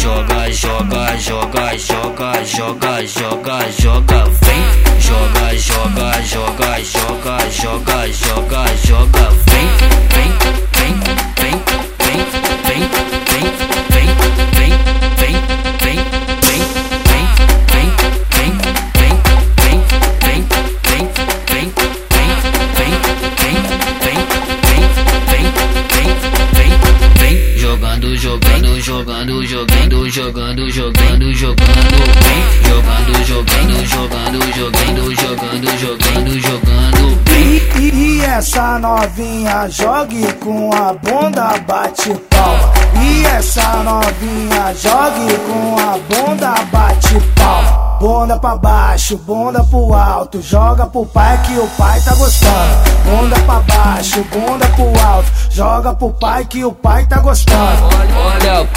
joga, joga, joga, joga, joga, joga, joga, vem, joga, joga, joga, joga, joga, joga, joga. Jogando, jogando, jogando, jogando, jogando, vem, jogando, jogando, jogando, jogando, jogando, jogando, jogando, vem. E, e essa novinha jogue com a bunda bate palma. E essa novinha jogue com a bunda bate palma. Bunda pra baixo, bunda pro alto, joga pro pai que o pai tá gostando. Bunda pra baixo, bunda pro alto, joga pro pai que o pai tá gostando.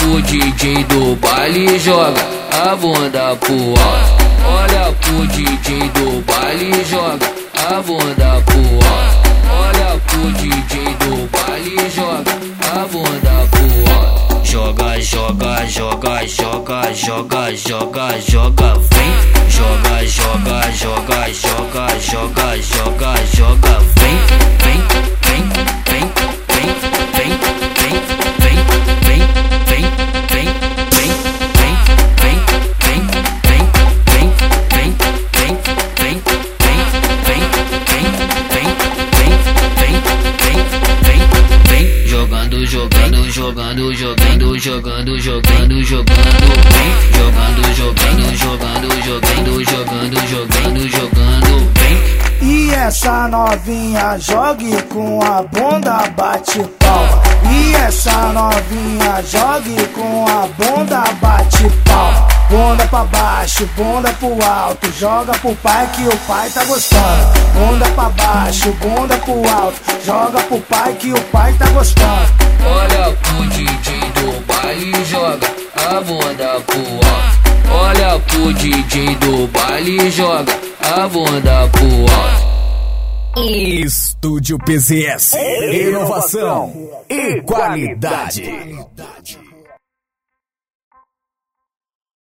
Pro DJ do baile joga a bunda pro alto. Olha pro DJ do baile joga a bunda pro alto. Olha pro DJ do baile joga a bunda pro alto. Joga, joga, joga, joga, joga, joga, joga, vem. Jogando, jogando, jogando, jogando, jogando, jogando, vem, jogando, jogando, jogando, jogando, jogando, jogando, jogando, vem. E essa novinha jogue com a bunda bate palma. E essa novinha jogue com a bunda bate palma. Bunda pra baixo, bunda pro alto, joga pro pai que o pai tá gostando. Bunda pra baixo, bunda pro alto, joga pro pai que o pai tá gostando. Olha pro Pro DJ do baile joga a bunda pro alto. Estúdio PZS. Inovação e qualidade.